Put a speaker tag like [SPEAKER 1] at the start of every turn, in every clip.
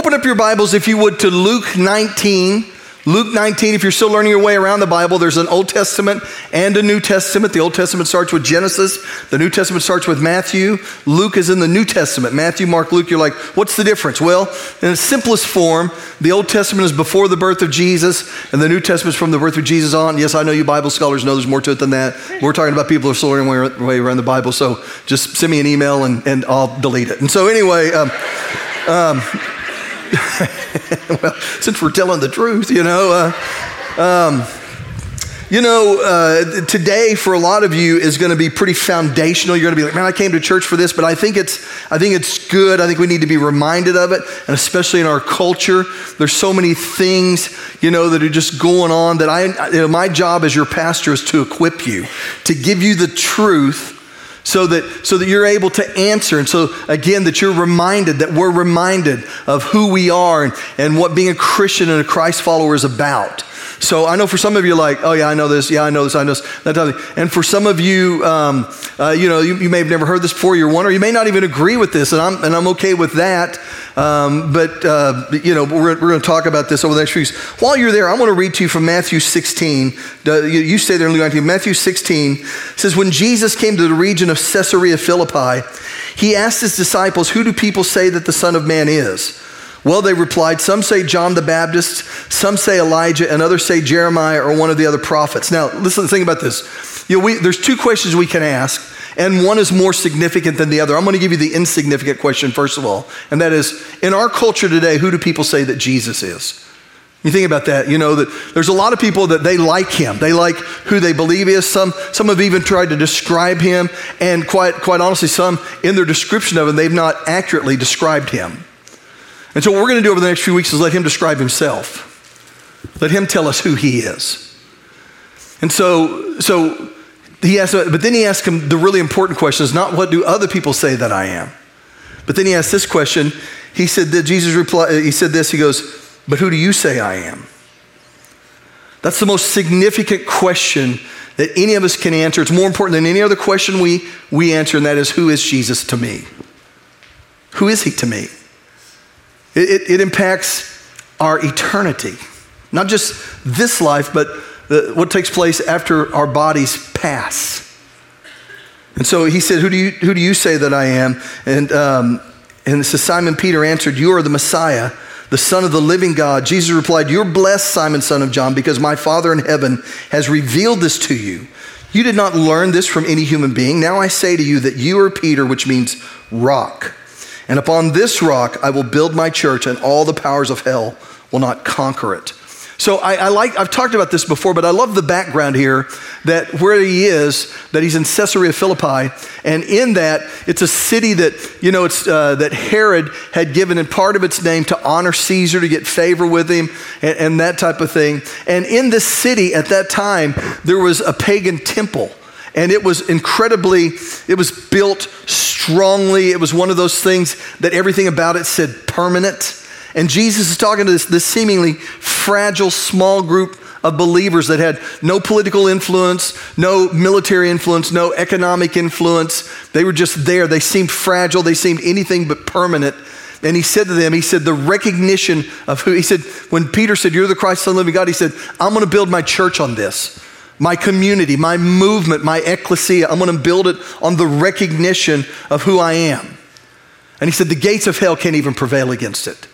[SPEAKER 1] Open up your Bibles, if you would, to Luke 19. Luke 19, if you're still learning your way around the Bible, there's an Old Testament and a New Testament. The Old Testament starts with Genesis, the New Testament starts with Matthew. Luke is in the New Testament. Matthew, Mark, Luke, you're like, what's the difference? Well, in the simplest form, the Old Testament is before the birth of Jesus, and the New Testament is from the birth of Jesus on. Yes, I know you Bible scholars know there's more to it than that. We're talking about people who are still learning their way around the Bible, so just send me an email and, and I'll delete it. And so, anyway, um, um, well, since we're telling the truth, you know. Uh, um, you know, uh, today for a lot of you is going to be pretty foundational. You're going to be like, man, I came to church for this, but I think it's, I think it's good. I think we need to be reminded of it, and especially in our culture, there's so many things, you know, that are just going on. That I, you know, my job as your pastor is to equip you, to give you the truth so that so that you're able to answer. And so again that you're reminded that we're reminded of who we are and, and what being a christian and a christ follower is about so I know for some of you, like, oh yeah, I know this. Yeah, I know this. I know this. That type of thing. And for some of you, um, uh, you know, you, you, may have never heard this before. You're one, or you may not even agree with this, and I'm and I'm okay with that. Um, but uh, you know, we're, we're going to talk about this over the next few weeks. While you're there, I want to read to you from Matthew 16. You, stay there in Luke 19. Matthew 16 says, when Jesus came to the region of Caesarea Philippi, he asked his disciples, "Who do people say that the Son of Man is?" Well, they replied, some say John the Baptist, some say Elijah, and others say Jeremiah or one of the other prophets. Now, listen, think about this. You know, we, there's two questions we can ask, and one is more significant than the other. I'm going to give you the insignificant question, first of all, and that is in our culture today, who do people say that Jesus is? You think about that, you know, that there's a lot of people that they like him. They like who they believe is. Some, some have even tried to describe him, and quite, quite honestly, some in their description of him, they've not accurately described him. And so, what we're going to do over the next few weeks is let him describe himself. Let him tell us who he is. And so, so he asked, but then he asked him the really important question is not what do other people say that I am? But then he asked this question. He said that Jesus replied, he said this, he goes, but who do you say I am? That's the most significant question that any of us can answer. It's more important than any other question we, we answer, and that is, who is Jesus to me? Who is he to me? It, it, it impacts our eternity, not just this life, but the, what takes place after our bodies pass. And so he said, Who do you, who do you say that I am? And, um, and so Simon Peter answered, You are the Messiah, the Son of the living God. Jesus replied, You're blessed, Simon, son of John, because my Father in heaven has revealed this to you. You did not learn this from any human being. Now I say to you that you are Peter, which means rock. And upon this rock I will build my church, and all the powers of hell will not conquer it. So I, I, like, I've talked about this before, but I love the background here that where he is, that he's in Caesarea Philippi, and in that it's a city that you know it's uh, that Herod had given in part of its name to honor Caesar to get favor with him and, and that type of thing. And in this city at that time, there was a pagan temple and it was incredibly it was built strongly. It was one of those things that everything about it said permanent. And jesus is talking to this, this seemingly fragile small group of believers that had no political influence no military influence no economic influence. They were just there. They seemed fragile. They seemed anything but permanent. And he said to them, he said, the recognition of who, he said, when Peter said, You're the Christ, Son of the living God, he said, I'm going to build my church on this my community, my movement, my ecclesia. I'm going to build it on the recognition of who I am. And he said, the gates of hell can't even prevail against it.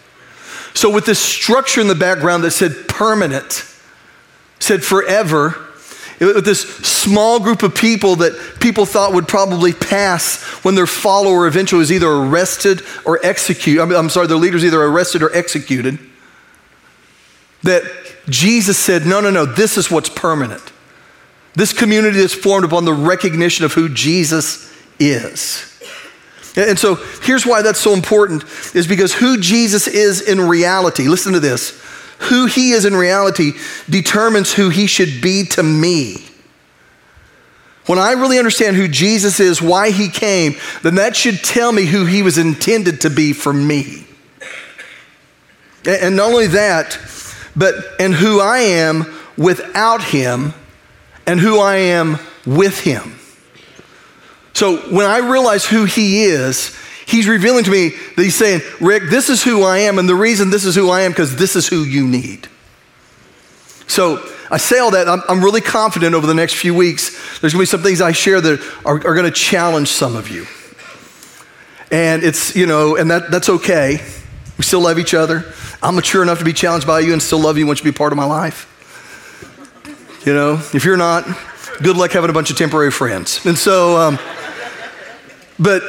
[SPEAKER 1] So, with this structure in the background that said permanent, said forever, with this small group of people that people thought would probably pass when their follower eventually was either arrested or executed. I'm sorry, their leader's either arrested or executed. That Jesus said, no, no, no, this is what's permanent. This community is formed upon the recognition of who Jesus is. And so here's why that's so important is because who Jesus is in reality, listen to this, who he is in reality determines who he should be to me. When I really understand who Jesus is, why he came, then that should tell me who he was intended to be for me. And not only that, but and who I am without him and who I am with him. So when I realize who he is, He's revealing to me that he's saying, Rick, this is who I am, and the reason this is who I am, because this is who you need. So I say all that, I'm, I'm, really confident over the next few weeks, there's gonna be some things I share that are, are gonna challenge some of you. And it's, you know, and that, that's okay. We still love each other. I'm mature enough to be challenged by you and still love you and want you to be part of my life. You know, if you're not, good luck having a bunch of temporary friends. And so, um, but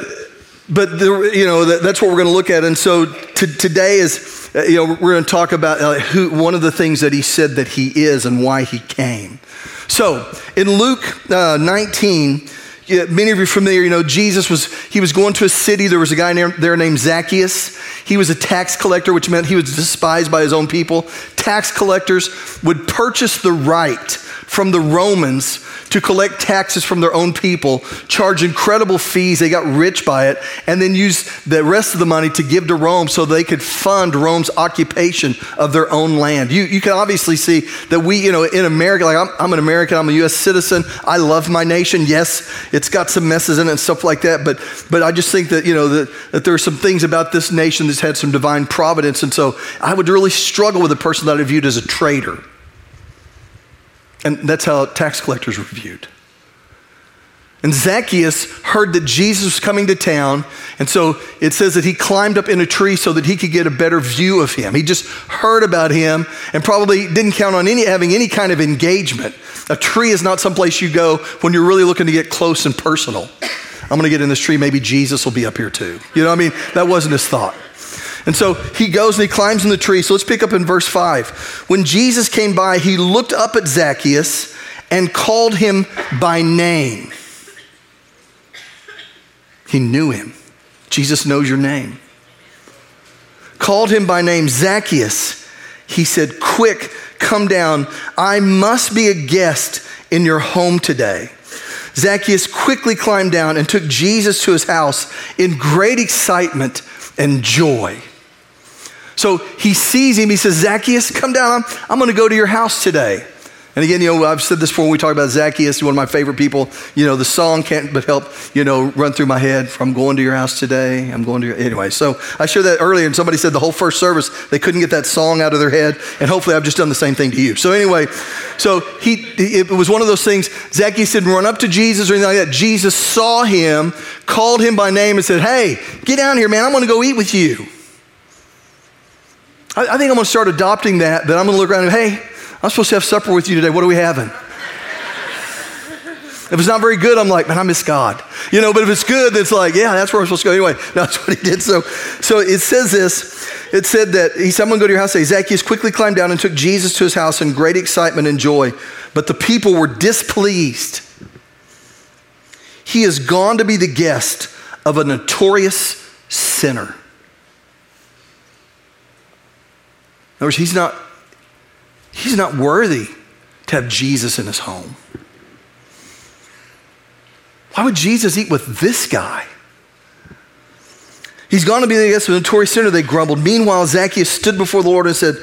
[SPEAKER 1] but the, you know that, that's what we're going to look at and so to, today is uh, you know we're going to talk about uh, who, one of the things that he said that he is and why he came so in luke uh, 19 yeah, many of you are familiar, you know, Jesus was, he was going to a city. There was a guy there named Zacchaeus. He was a tax collector, which meant he was despised by his own people. Tax collectors would purchase the right from the Romans to collect taxes from their own people, charge incredible fees. They got rich by it, and then use the rest of the money to give to Rome so they could fund Rome's occupation of their own land. You, you can obviously see that we, you know, in America, like I'm, I'm an American, I'm a U.S. citizen. I love my nation. Yes, it's got some messes in it and stuff like that, but, but I just think that, you know, that, that there are some things about this nation that's had some divine providence. And so I would really struggle with a person that I viewed as a traitor. And that's how tax collectors were viewed. And Zacchaeus heard that Jesus was coming to town, and so it says that he climbed up in a tree so that he could get a better view of him. He just heard about him and probably didn't count on any, having any kind of engagement. A tree is not someplace you go when you're really looking to get close and personal. I'm going to get in this tree, maybe Jesus will be up here too. You know, what I mean, that wasn't his thought. And so he goes and he climbs in the tree. So let's pick up in verse 5. When Jesus came by, he looked up at Zacchaeus and called him by name. He knew him. Jesus knows your name. Called him by name, Zacchaeus. He said, Quick, come down. I must be a guest in your home today. Zacchaeus quickly climbed down and took Jesus to his house in great excitement and joy. So he sees him. He says, Zacchaeus, come down. I'm, I'm going to go to your house today. And again, you know, I've said this before when we talk about Zacchaeus, one of my favorite people. You know, the song can't but help, you know, run through my head. I'm going to your house today. I'm going to your. Anyway, so I shared that earlier, and somebody said the whole first service, they couldn't get that song out of their head. And hopefully I've just done the same thing to you. So anyway, so he, it was one of those things. Zacchaeus didn't run up to Jesus or anything like that. Jesus saw him, called him by name, and said, Hey, get down here, man. I'm going to go eat with you. I, I think I'm going to start adopting that, that I'm going to look around and, hey, I'm supposed to have supper with you today. What are we having? If it's not very good, I'm like, man, I miss God. You know, but if it's good, it's like, yeah, that's where I'm supposed to go. Anyway, that's what he did. So, so it says this. It said that he said, I'm going to go to your house. Zacchaeus quickly climbed down and took Jesus to his house in great excitement and joy. But the people were displeased. He has gone to be the guest of a notorious sinner. In other words, he's not, he's not worthy to have Jesus in his home. Why would Jesus eat with this guy? He's gone to be the guest of the notorious sinner, they grumbled. Meanwhile, Zacchaeus stood before the Lord and said,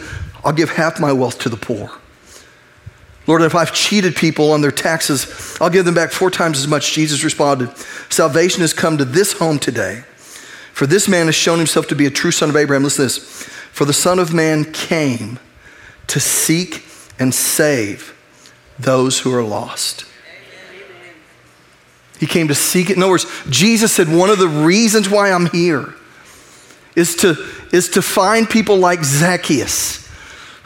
[SPEAKER 1] I'll give half my wealth to the poor. Lord, if I've cheated people on their taxes, I'll give them back four times as much. Jesus responded, Salvation has come to this home today. For this man has shown himself to be a true son of Abraham. Listen to this. For the Son of Man came to seek and save those who are lost. He came to seek it. In other words, Jesus said, one of the reasons why I'm here is to, is to find people like Zacchaeus,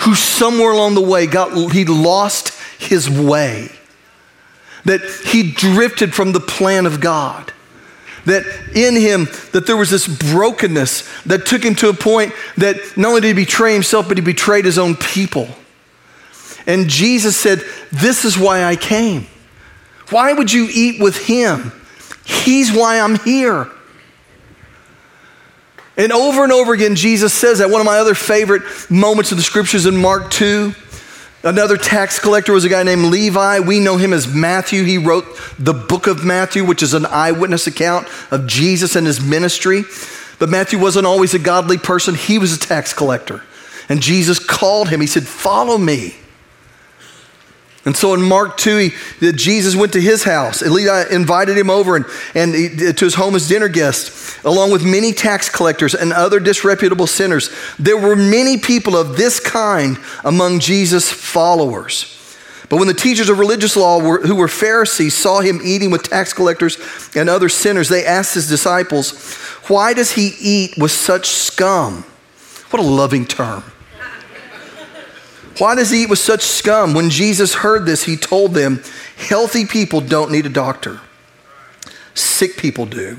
[SPEAKER 1] who somewhere along the way got, he lost his way, that he drifted from the plan of God that in him that there was this brokenness that took him to a point that not only did he betray himself but he betrayed his own people. And jesus said this is why i came. Why would you eat with him? He's why i'm here. And over and over again jesus says that one of my other favorite moments of the scriptures in mark 2 Another tax collector was a guy named Levi. We know him as Matthew. He wrote the book of Matthew, which is an eyewitness account of Jesus and his ministry. But Matthew wasn't always a godly person, he was a tax collector. And Jesus called him. He said, Follow me. And so in Mark 2, he, Jesus went to his house. Levi invited him over and, and he, to his home as dinner guest, along with many tax collectors and other disreputable sinners. There were many people of this kind among Jesus' followers. But when the teachers of religious law, were, who were Pharisees, saw him eating with tax collectors and other sinners, they asked his disciples, Why does he eat with such scum? What a loving term. Why does he eat with such scum? When Jesus heard this, he told them, Healthy people don't need a doctor, sick people do.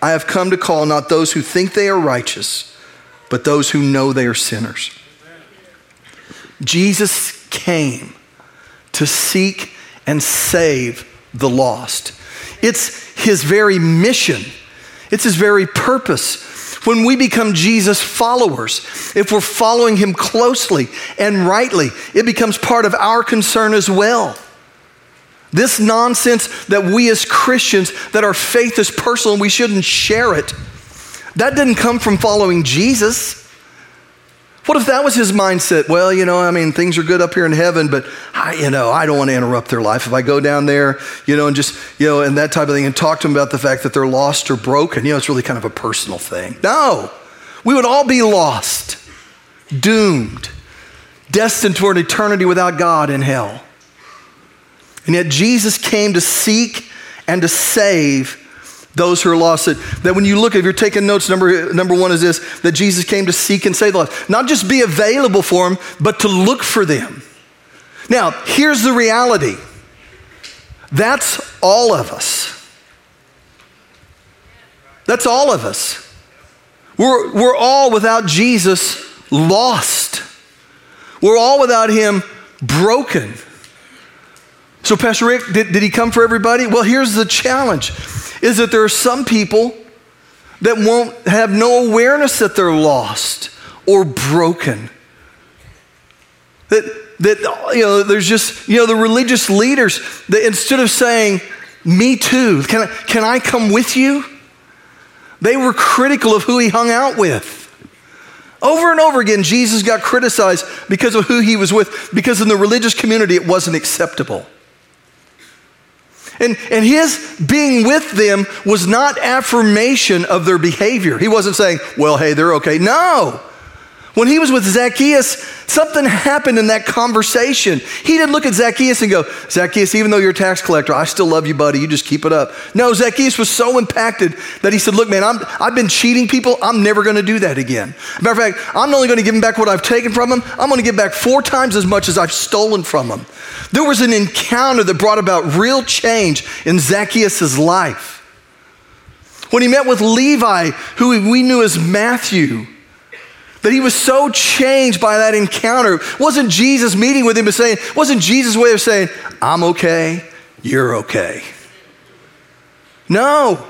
[SPEAKER 1] I have come to call not those who think they are righteous, but those who know they are sinners. Jesus came to seek and save the lost. It's his very mission, it's his very purpose. When we become Jesus followers, if we're following him closely and rightly, it becomes part of our concern as well. This nonsense that we as Christians, that our faith is personal and we shouldn't share it, that didn't come from following Jesus. What if that was his mindset? Well, you know, I mean, things are good up here in heaven, but I, you know, I don't want to interrupt their life. If I go down there, you know, and just, you know, and that type of thing, and talk to them about the fact that they're lost or broken, you know, it's really kind of a personal thing. No, we would all be lost, doomed, destined toward eternity without God in hell. And yet Jesus came to seek and to save those who are lost. That, that when you look, if you're taking notes, number, number one is this that Jesus came to seek and save the lost. Not just be available for them, but to look for them. Now, here's the reality that's all of us. That's all of us. We're, we're all without Jesus lost. We're all without Him broken. So, Pastor Rick, did, did he come for everybody? Well, here's the challenge is that there are some people that won't have no awareness that they're lost or broken. That, that you know, there's just, you know, the religious leaders that instead of saying, me too, can I, can I come with you? They were critical of who he hung out with. Over and over again, Jesus got criticized because of who he was with, because in the religious community it wasn't acceptable. And, and his being with them was not affirmation of their behavior. He wasn't saying, well, hey, they're okay. No. When he was with Zacchaeus, something happened in that conversation. He didn't look at Zacchaeus and go, Zacchaeus, even though you're a tax collector, I still love you, buddy. You just keep it up. No, Zacchaeus was so impacted that he said, Look, man, I'm, I've been cheating people. I'm never going to do that again. Matter of fact, I'm not only going to give him back what I've taken from him, I'm going to give back four times as much as I've stolen from him. There was an encounter that brought about real change in Zacchaeus' life. When he met with Levi, who we knew as Matthew, that he was so changed by that encounter. wasn't Jesus meeting with him and saying, wasn't Jesus' way of saying, I'm okay, you're okay. No.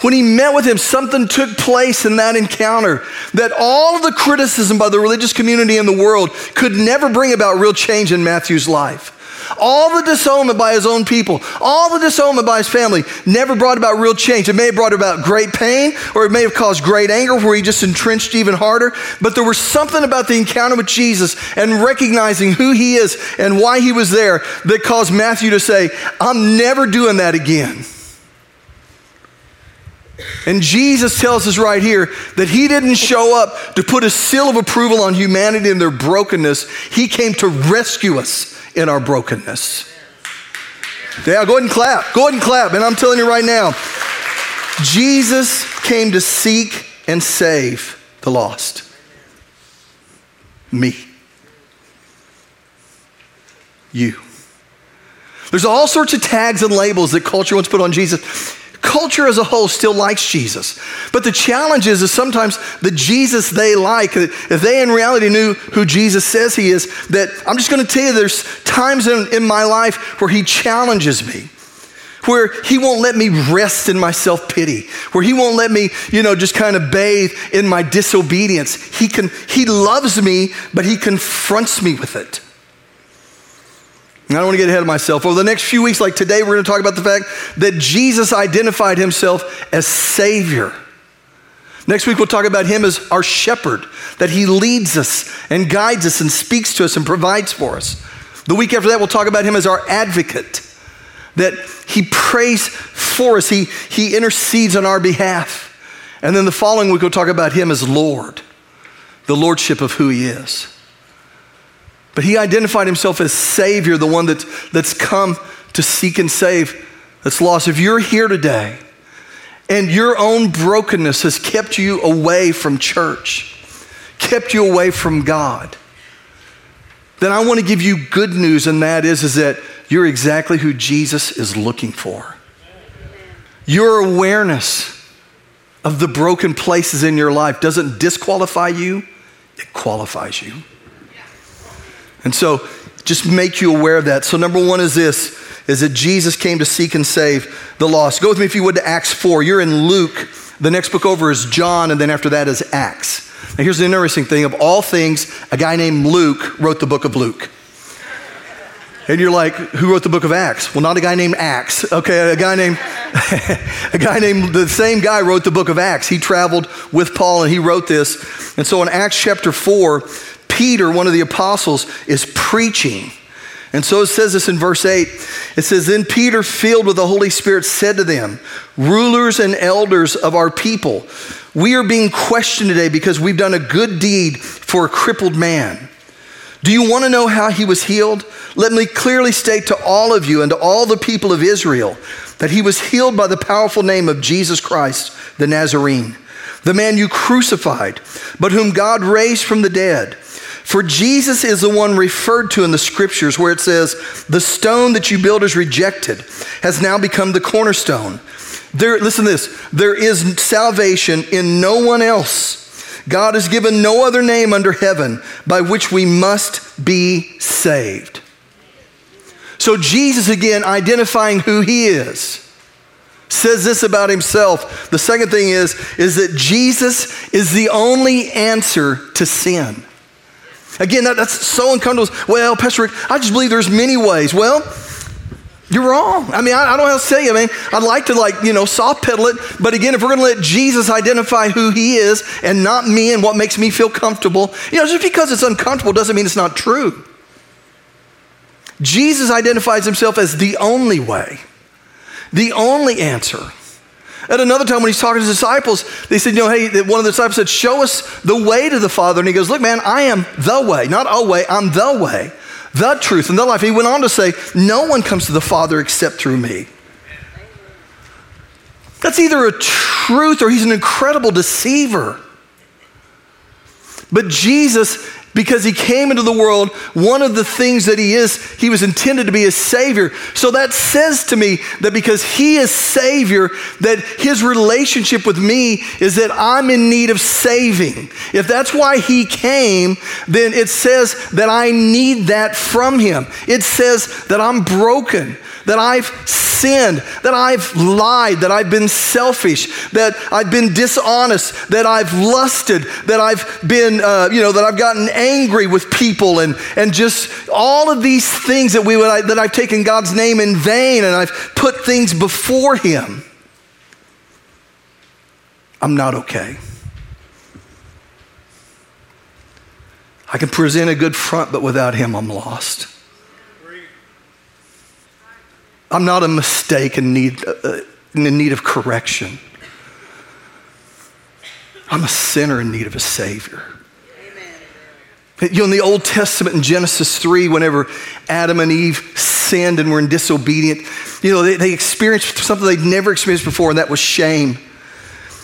[SPEAKER 1] When he met with him, something took place in that encounter that all of the criticism by the religious community in the world could never bring about real change in Matthew's life. All the disownment by his own people, all the disownment by his family never brought about real change. It may have brought about great pain or it may have caused great anger where he just entrenched even harder. But there was something about the encounter with Jesus and recognizing who he is and why he was there that caused Matthew to say, I'm never doing that again. And Jesus tells us right here that he didn't show up to put a seal of approval on humanity and their brokenness. He came to rescue us in our brokenness. Yeah, go ahead and clap. Go ahead and clap. And I'm telling you right now, Jesus came to seek and save the lost. Me. You. There's all sorts of tags and labels that culture wants to put on Jesus culture as a whole still likes Jesus. But the challenge is, is sometimes the Jesus they like, if they in reality knew who Jesus says he is, that I'm just going to tell you there's times in, in my life where he challenges me where he won't let me rest in my self-pity where he won't let me you know just kind of bathe in my disobedience he can he loves me but he confronts me with it I don't want to get ahead of myself. Over the next few weeks, like today, we're going to talk about the fact that Jesus identified himself as Savior. Next week, we'll talk about him as our shepherd, that he leads us and guides us and speaks to us and provides for us. The week after that, we'll talk about him as our advocate, that he prays for us, he, he intercedes on our behalf. And then the following week, we'll talk about him as Lord, the lordship of who he is. But he identified himself as Savior, the one that, that's come to seek and save that's lost. If you're here today and your own brokenness has kept you away from church, kept you away from God, then I want to give you good news, and that is, is that you're exactly who Jesus is looking for. Your awareness of the broken places in your life doesn't disqualify you, it qualifies you. And so just make you aware of that. So number one is this, is that Jesus came to seek and save the lost. Go with me if you would to Acts 4. You're in Luke. The next book over is John, and then after that is Acts. Now here's the interesting thing. Of all things, a guy named Luke wrote the book of Luke. And you're like, who wrote the book of Acts? Well, not a guy named Acts. Okay, a guy named a guy named the same guy wrote the book of Acts. He traveled with Paul and he wrote this. And so in Acts chapter 4, Peter, one of the apostles, is preaching. And so it says this in verse 8. It says, Then Peter, filled with the Holy Spirit, said to them, Rulers and elders of our people, we are being questioned today because we've done a good deed for a crippled man. Do you want to know how he was healed? Let me clearly state to all of you and to all the people of Israel that he was healed by the powerful name of Jesus Christ, the Nazarene, the man you crucified, but whom God raised from the dead. For Jesus is the one referred to in the scriptures where it says, The stone that you builders rejected has now become the cornerstone. There, listen to this there is salvation in no one else. God has given no other name under heaven by which we must be saved. So, Jesus, again, identifying who he is, says this about himself. The second thing is, is that Jesus is the only answer to sin. Again, that, that's so uncomfortable. Well, Pastor Rick, I just believe there's many ways. Well, you're wrong. I mean, I, I, don't know how to say it. I mean, I'd like to like, you know, soft pedal it. But again, if we're going to let Jesus identify who he is and not me and what makes me feel comfortable, you know, just because it's uncomfortable doesn't mean it's not true. Jesus identifies himself as the only way, the only answer. At another time, when he's talking to his disciples, they said, You know, hey, one of the disciples said, Show us the way to the Father. And he goes, Look, man, I am the way, not a way, I'm the way, the truth, and the life. He went on to say, No one comes to the Father except through me. That's either a truth or he's an incredible deceiver. But Jesus because he came into the world, one of the things that he is, he was intended to be a savior. So that says to me that because he is savior, that his relationship with me is that I'm in need of saving. If that's why he came, then it says that I need that from him. It says that I'm broken that I've sinned, that I've lied, that I've been selfish, that I've been dishonest, that I've lusted, that I've been, uh, you know, that I've gotten angry with people and, and just all of these things that, we would, that I've taken God's name in vain and I've put things before Him. I'm not okay. I can present a good front, but without Him, I'm lost. I'm not a mistake in need, uh, in need of correction. I'm a sinner in need of a Savior. Amen. You know, in the Old Testament, in Genesis 3, whenever Adam and Eve sinned and were in disobedient, you know, they, they experienced something they'd never experienced before, and that was shame.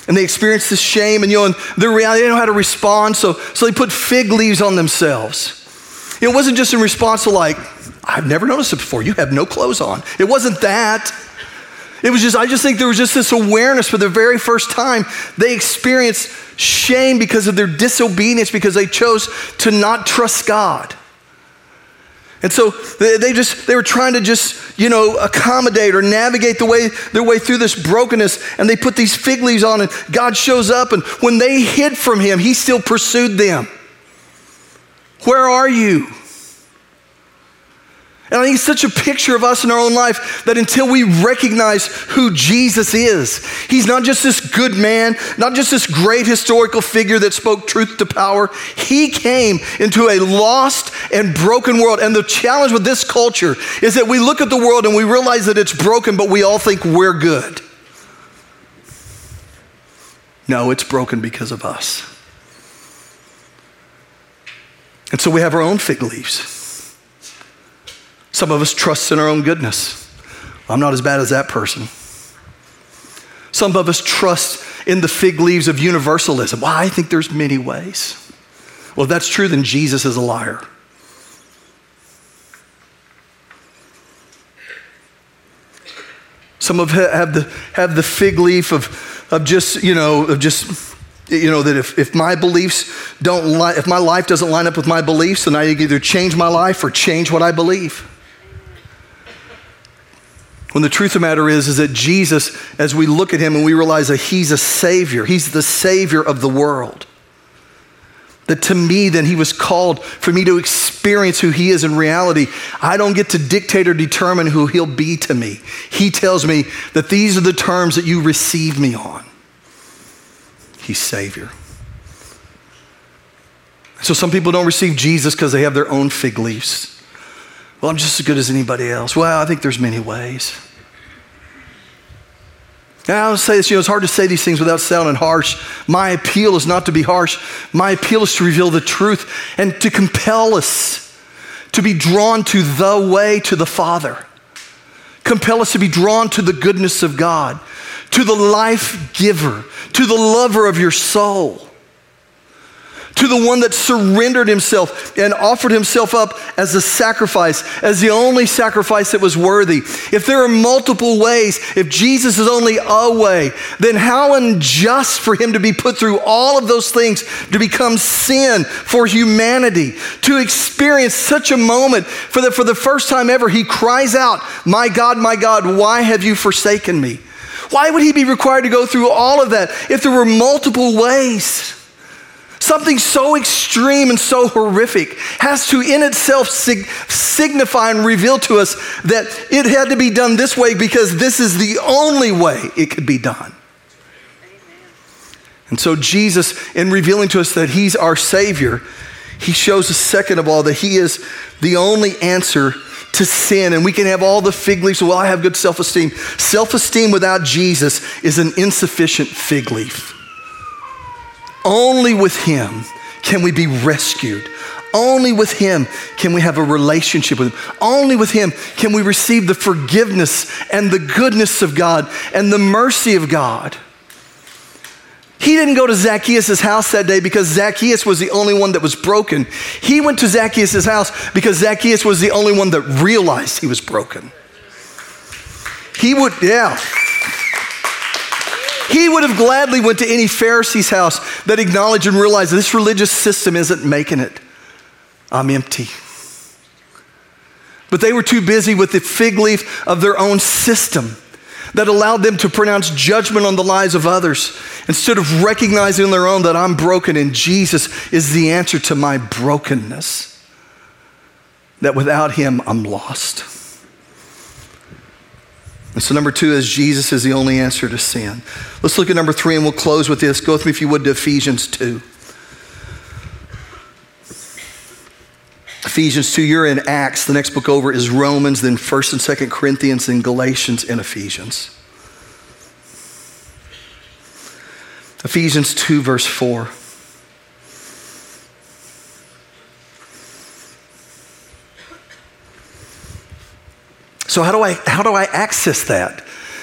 [SPEAKER 1] And they experienced this shame, and you know, and their reality, they didn't know how to respond, so, so they put fig leaves on themselves. It wasn't just in response to, like, I've never noticed it before. You have no clothes on. It wasn't that. It was just, I just think there was just this awareness for the very first time they experienced shame because of their disobedience, because they chose to not trust God. And so they, just, they were trying to just, you know, accommodate or navigate the way, their way through this brokenness. And they put these fig leaves on, and God shows up. And when they hid from Him, He still pursued them. Where are you? And I think it's such a picture of us in our own life that until we recognize who Jesus is, he's not just this good man, not just this great historical figure that spoke truth to power. He came into a lost and broken world. And the challenge with this culture is that we look at the world and we realize that it's broken, but we all think we're good. No, it's broken because of us. And so we have our own fig leaves. Some of us trust in our own goodness. I'm not as bad as that person. Some of us trust in the fig leaves of universalism. Well, I think there's many ways. Well, if that's true, then Jesus is a liar. Some of have the, have the fig leaf of, of just, you know, of just, you know, that if, if my beliefs don't, li- if my life doesn't line up with my beliefs, then I either change my life or change what I believe. When the truth of the matter is, is that Jesus, as we look at him and we realize that he's a savior, he's the savior of the world. That to me, then he was called for me to experience who he is in reality. I don't get to dictate or determine who he'll be to me. He tells me that these are the terms that you receive me on. He's Savior. So some people don't receive Jesus because they have their own fig leaves. Well, I'm just as good as anybody else. Well, I think there's many ways. And I'll say this, you know, it's hard to say these things without sounding harsh. My appeal is not to be harsh. My appeal is to reveal the truth and to compel us to be drawn to the way to the Father. Compel us to be drawn to the goodness of God, to the life giver, to the lover of your soul to the one that surrendered himself and offered himself up as a sacrifice, as the only sacrifice that was worthy. If there are multiple ways, if Jesus is only a way, then how unjust for him to be put through all of those things to become sin for humanity, to experience such a moment for the, for the first time ever, he cries out, My God, my God, why have you forsaken me? Why would he be required to go through all of that if there were multiple ways? Something so extreme and so horrific has to, in itself, sig- signify and reveal to us that it had to be done this way because this is the only way it could be done. And so, Jesus, in revealing to us that He's our Savior, He shows us, second of all, that He is the only answer to sin. And we can have all the fig leaves. Well, I have good self esteem. Self esteem without Jesus is an insufficient fig leaf. Only with Him can we be rescued. Only with Him can we have a relationship with Him. Only with Him can we receive the forgiveness and the goodness of God and the mercy of God. He didn't go to Zacchaeus' house that day because Zacchaeus was the only one that was broken. He went to Zacchaeus' house because Zacchaeus was the only one that realized he was broken. He would, yeah. He would have gladly went to any Pharisee's house that acknowledged and realized this religious system isn't making it. I'm empty. But they were too busy with the fig leaf of their own system that allowed them to pronounce judgment on the lives of others instead of recognizing their own that I'm broken and Jesus is the answer to my brokenness. That without him, I'm lost. And so, number two is Jesus is the only answer to sin. Let's look at number three and we'll close with this. Go with me, if you would, to Ephesians 2. Ephesians 2, you're in Acts. The next book over is Romans, then 1st and 2nd Corinthians, then Galatians and Ephesians. Ephesians 2, verse 4. So how do I how do I access that?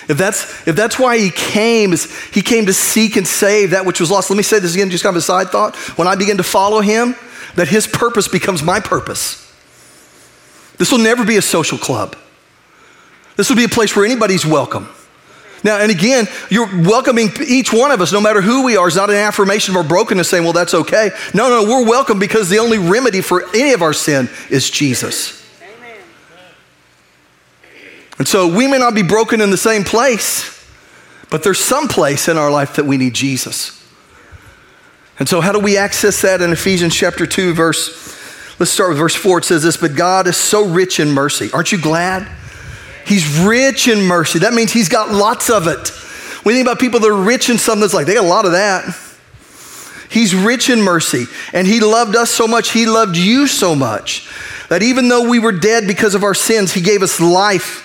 [SPEAKER 1] If that's if that's why he came, is he came to seek and save that which was lost. Let me say this again, just kind of a side thought. When I begin to follow him, that his purpose becomes my purpose. This will never be a social club. This will be a place where anybody's welcome. Now, and again, you're welcoming each one of us, no matter who we are, is not an affirmation of our brokenness saying, well, that's okay. No, no, we're welcome because the only remedy for any of our sin is Jesus. And so we may not be broken in the same place, but there's some place in our life that we need Jesus. And so, how do we access that in Ephesians chapter 2, verse, Let's start with verse 4. It says this, but God is so rich in mercy. Aren't you glad? He's rich in mercy. That means he's got lots of it. We think about people that are rich in something, it's like they got a lot of that. He's rich in mercy, and he loved us so much, he loved you so much that even though we were dead because of our sins, he gave us life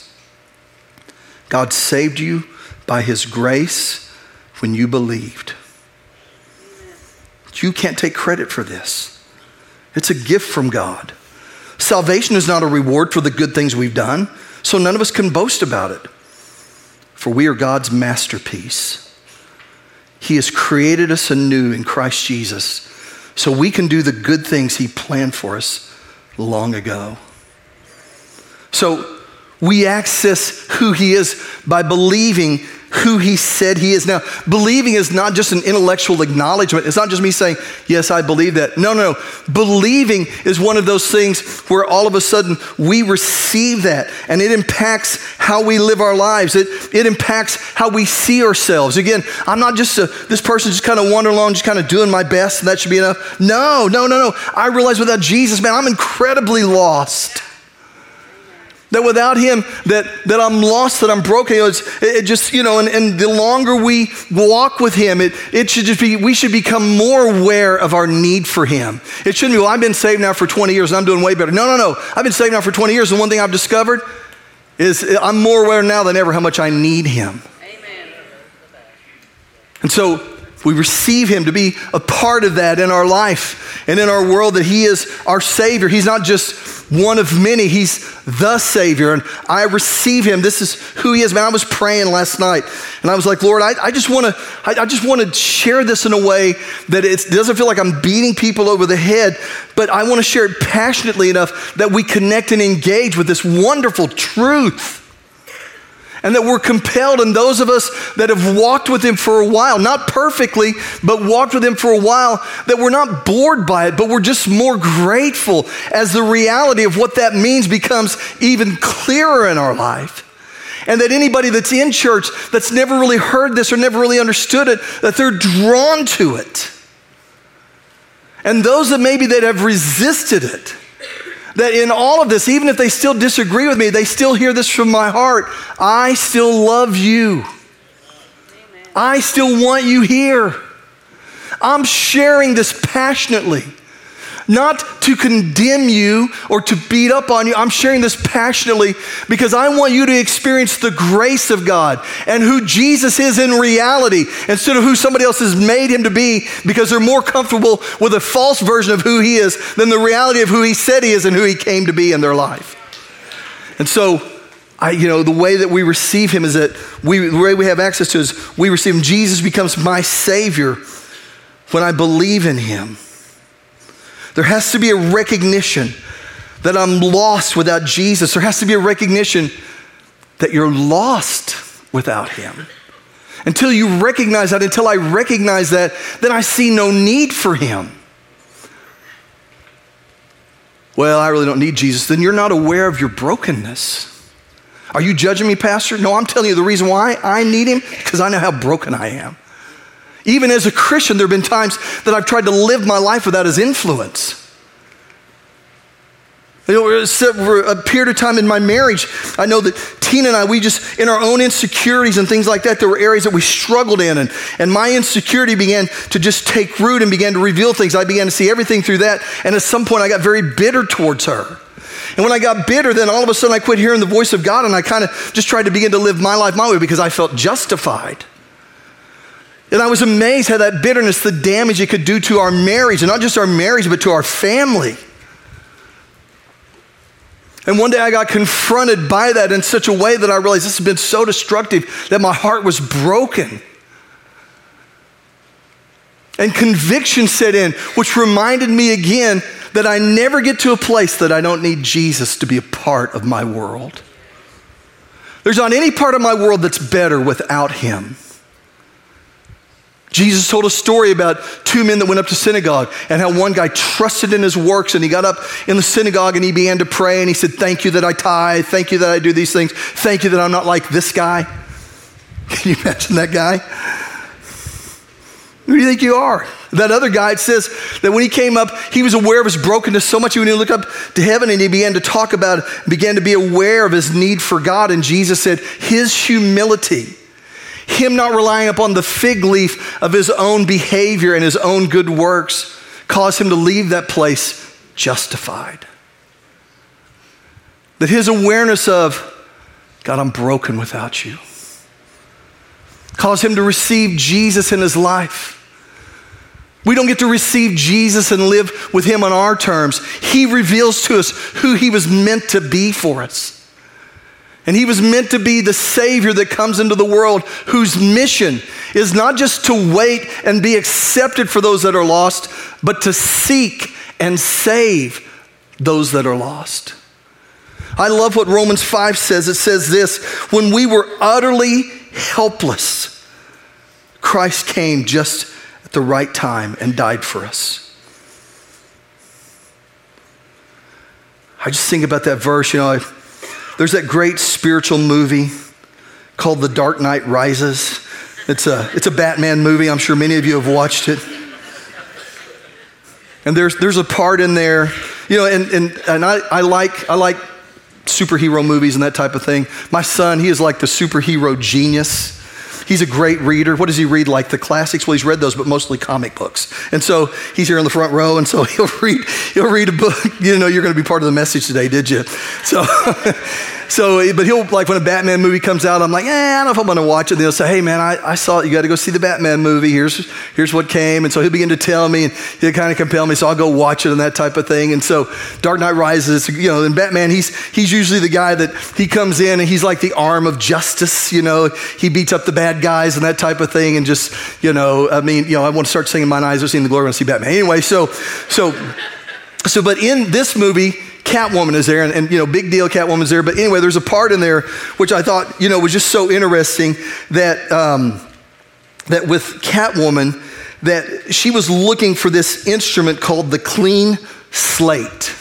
[SPEAKER 1] God saved you by his grace when you believed. You can't take credit for this. It's a gift from God. Salvation is not a reward for the good things we've done, so none of us can boast about it. For we are God's masterpiece. He has created us anew in Christ Jesus so we can do the good things He planned for us long ago. So we access who He is by believing who he said he is. Now, believing is not just an intellectual acknowledgement. It's not just me saying, yes, I believe that. No, no, no. Believing is one of those things where all of a sudden we receive that and it impacts how we live our lives. It, it impacts how we see ourselves. Again, I'm not just a, this person just kind of wandering along, just kind of doing my best and that should be enough. No, no, no, no. I realize without Jesus, man, I'm incredibly lost. That without him, that, that I'm lost, that I'm broken. You know, it, just, you know, and, and the longer we walk with him, it, it should just be, we should become more aware of our need for him. It shouldn't be, well, I've been saved now for 20 years and I'm doing way better. No, no, no. I've been saved now for 20 years and one thing I've discovered is uh, I'm more aware now than ever how much I need him. Amen. And so we receive him to be a part of that in our life and in our world that he is our savior he's not just one of many. He's the Savior, and I receive Him. This is who He is. Man, I was praying last night, and I was like, Lord, I, I just want to, I, I, just want to share this in a way that it doesn't feel like I'm beating people over the head, but I want to share it passionately enough that we connect and engage with this wonderful truth and that we're compelled, and those of us that have walked with Him for a while, not perfectly, but walked with Him for a while, that we're not bored by it, but we're just more grateful as the reality of what that means becomes even clearer in our life. And that anybody that's in church that's never really heard this or never really understood it, that they're drawn to it. And those that maybe that have resisted it, that in all of this, even if they still disagree with me, they still hear this from my heart. I still love you. I still want you here. I'm sharing this passionately not to condemn you or to beat up on you. I'm sharing this passionately because I want you to experience the grace of God and who Jesus is in reality instead of who somebody else has made him to be because they're more comfortable with a false version of who he is than the reality of who he said he is and who he came to be in their life. And so, I, you know, the way that we receive him is that we, the way we have access to is we receive him. Jesus becomes my Savior when I believe in him. There has to be a recognition that I'm lost without Jesus. There has to be a recognition that you're lost without Him. Until you recognize that, until I recognize that, then I see no need for Him. Well, I really don't need Jesus. Then you're not aware of your brokenness. Are you judging me, Pastor? No, I'm telling you the reason why I need Him, because I know how broken I am. Even as a Christian, there have been times that I've tried to live my life without his influence. You know, a period of time in my marriage, I know that Tina and I, we just, in our own insecurities and things like that, there were areas that we struggled in. And, and my insecurity began to just take root and began to reveal things. I began to see everything through that. And at some point, I got very bitter towards her. And when I got bitter, then all of a sudden I quit hearing the voice of God and I kind of just tried to begin to live my life my way because I felt justified. And I was amazed how that bitterness, the damage it could do to our marriage, and not just our marriage, but to our family. And one day I got confronted by that in such a way that I realized this has been so destructive that my heart was broken. And conviction set in, which reminded me again that I never get to a place that I don't need Jesus to be a part of my world. There's not any part of my world that's better without him. Jesus told a story about two men that went up to synagogue and how one guy trusted in his works and he got up in the synagogue and he began to pray and he said, Thank you that I tithe. Thank you that I do these things. Thank you that I'm not like this guy. Can you imagine that guy? Who do you think you are? That other guy, says that when he came up, he was aware of his brokenness so much when he looked up to heaven and he began to talk about began to be aware of his need for God. And Jesus said, His humility him not relying upon the fig leaf of his own behavior and his own good works caused him to leave that place justified. That his awareness of, God, I'm broken without you, caused him to receive Jesus in his life. We don't get to receive Jesus and live with him on our terms. He reveals to us who he was meant to be for us. And he was meant to be the Savior that comes into the world, whose mission is not just to wait and be accepted for those that are lost, but to seek and save those that are lost. I love what Romans 5 says. It says this when we were utterly helpless, Christ came just at the right time and died for us. I just think about that verse, you know. I, there's that great spiritual movie called The Dark Knight Rises. It's a, it's a Batman movie. I'm sure many of you have watched it. And there's, there's a part in there, you know, and, and, and I, I, like, I like superhero movies and that type of thing. My son, he is like the superhero genius. He's a great reader. What does he read? Like the classics? Well, he's read those, but mostly comic books. And so he's here in the front row, and so he'll read, he'll read a book. You know, you're going to be part of the message today, did you? So, so, but he'll, like when a Batman movie comes out, I'm like, eh, I don't know if I'm going to watch it. And he'll say, hey, man, I, I saw it. You got to go see the Batman movie. Here's, here's what came. And so he'll begin to tell me, and he'll kind of compel me. So I'll go watch it and that type of thing. And so Dark Knight Rises, you know, and Batman, he's, he's usually the guy that he comes in and he's like the arm of justice, you know. He beats up the bad guys and that type of thing. And just, you know, I mean, you know, I want to start singing Mine Eyes Are Seeing the Glory when I see Batman. Anyway, so, so, so, but in this movie, Catwoman is there, and, and, you know, big deal, Catwoman's there. But anyway, there's a part in there which I thought, you know, was just so interesting that um, that with Catwoman, that she was looking for this instrument called the clean slate.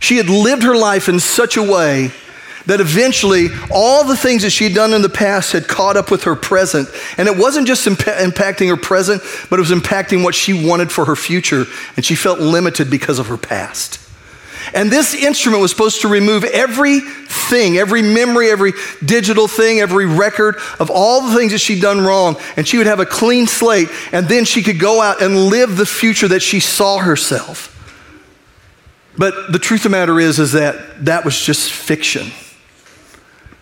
[SPEAKER 1] She had lived her life in such a way that eventually all the things that she had done in the past had caught up with her present. And it wasn't just imp- impacting her present, but it was impacting what she wanted for her future. And she felt limited because of her past. And this instrument was supposed to remove everything, every memory, every digital thing, every record of all the things that she'd done wrong. And she would have a clean slate. And then she could go out and live the future that she saw herself. But the truth of the matter is, is that that was just fiction.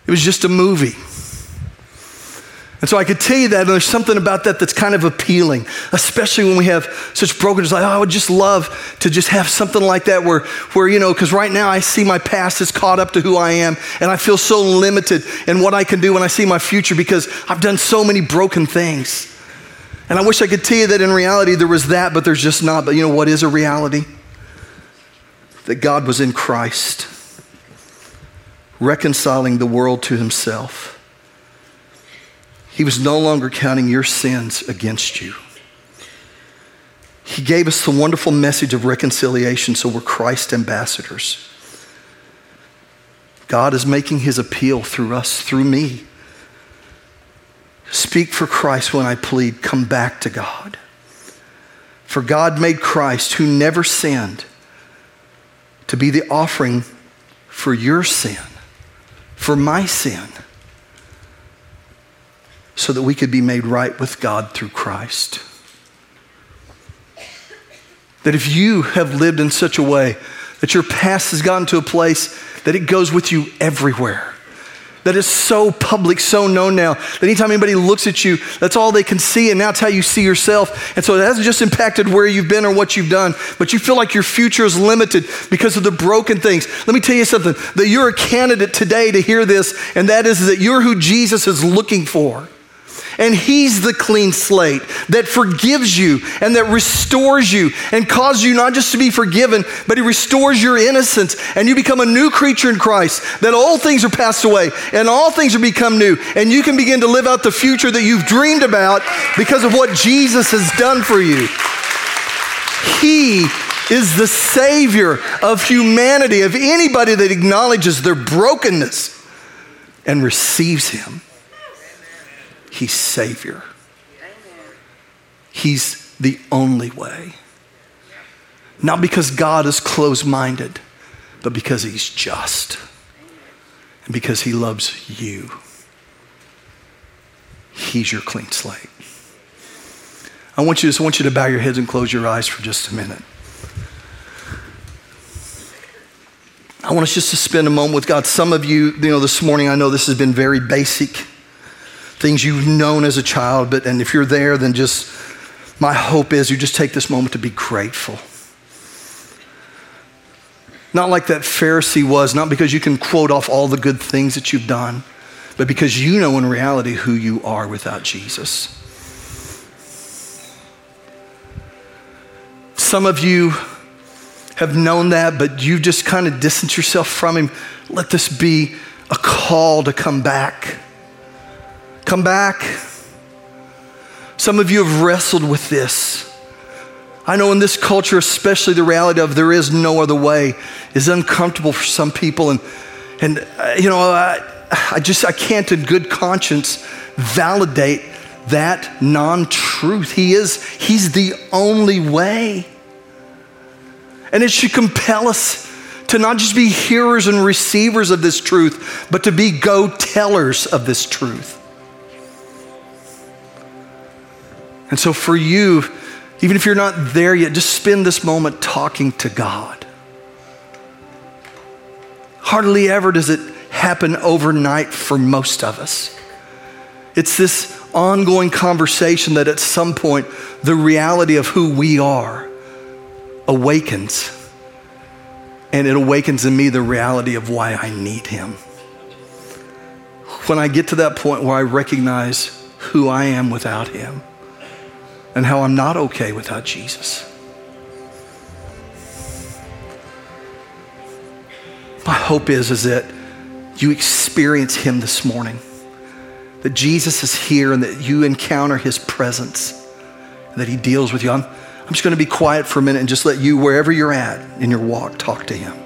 [SPEAKER 1] It was just a movie. And so I could tell you that, and there's something about that that's kind of appealing, especially when we have such brokenness. Like, oh, I would just love to just have something like that where, where you know, because right now I see my past is caught up to who I am, and I feel so limited in what I can do when I see my future because I've done so many broken things. And I wish I could tell you that in reality there was that, but there's just not. But you know what is a reality? That God was in Christ, reconciling the world to himself he was no longer counting your sins against you. He gave us the wonderful message of reconciliation, so we're Christ ambassadors. God is making his appeal through us, through me. Speak for Christ when I plead, come back to God. For God made Christ, who never sinned, to be the offering for your sin, for my sin so that we could be made right with God through Christ. That if you have lived in such a way that your past has gotten to a place that it goes with you everywhere, that is so public, so known now, that anytime anybody looks at you, that's all they can see, and now it's how you see yourself. And so it hasn't just impacted where you've been or what you've done, but you feel like your future is limited because of the broken things. Let me tell you something that you're a candidate today to hear this, and that is that you're who Jesus is looking for. And He's the clean slate that forgives you and that restores you and causes you not just to be forgiven, but He restores your innocence and you become a new creature in Christ. That all things are passed away and all things are become new. And you can begin to live out the future that you've dreamed about because of what Jesus has done for you. He is the Savior of humanity, of anybody that acknowledges their brokenness and receives Him. He's Savior. He's the only way. Not because God is closed minded, but because He's just and because He loves you. He's your clean slate. I want you I want you to bow your heads and close your eyes for just a minute. I want us just to spend a moment with God. Some of you, you know, this morning, I know this has been very basic, things you've known as a child, but and if you're there, then just my hope is you just take this moment to be grateful. Not like that Pharisee was, not because you can quote off all the good things that you've done, but because you know in reality who you are without Jesus. Some of you have known that, but you've just kind of distance yourself from Him. Let this be a call to come back. Come back. Some of you have wrestled with this. I know in this culture, especially the reality of there is no other way is uncomfortable for some people. And, and uh, you know, I, I just, I can't in good conscience validate that non truth. He is, He's the only way. And it should compel us to not just be hearers and receivers of this truth, but to be go tellers of this truth. And so, for you, even if you're not there yet, just spend this moment talking to God. Hardly ever does it happen overnight for most of us. It's this ongoing conversation that at some point the reality of who we are awakens. And it awakens in me the reality of why I need Him. When I get to that point where I recognize who I am without Him and how I'm not okay without Jesus. My hope is, is that you experience Him this morning, that Jesus is here and that you encounter His presence, and that He deals with you. I'm, I'm just going to be quiet for a minute and just let you, wherever you're at in your walk, talk to Him.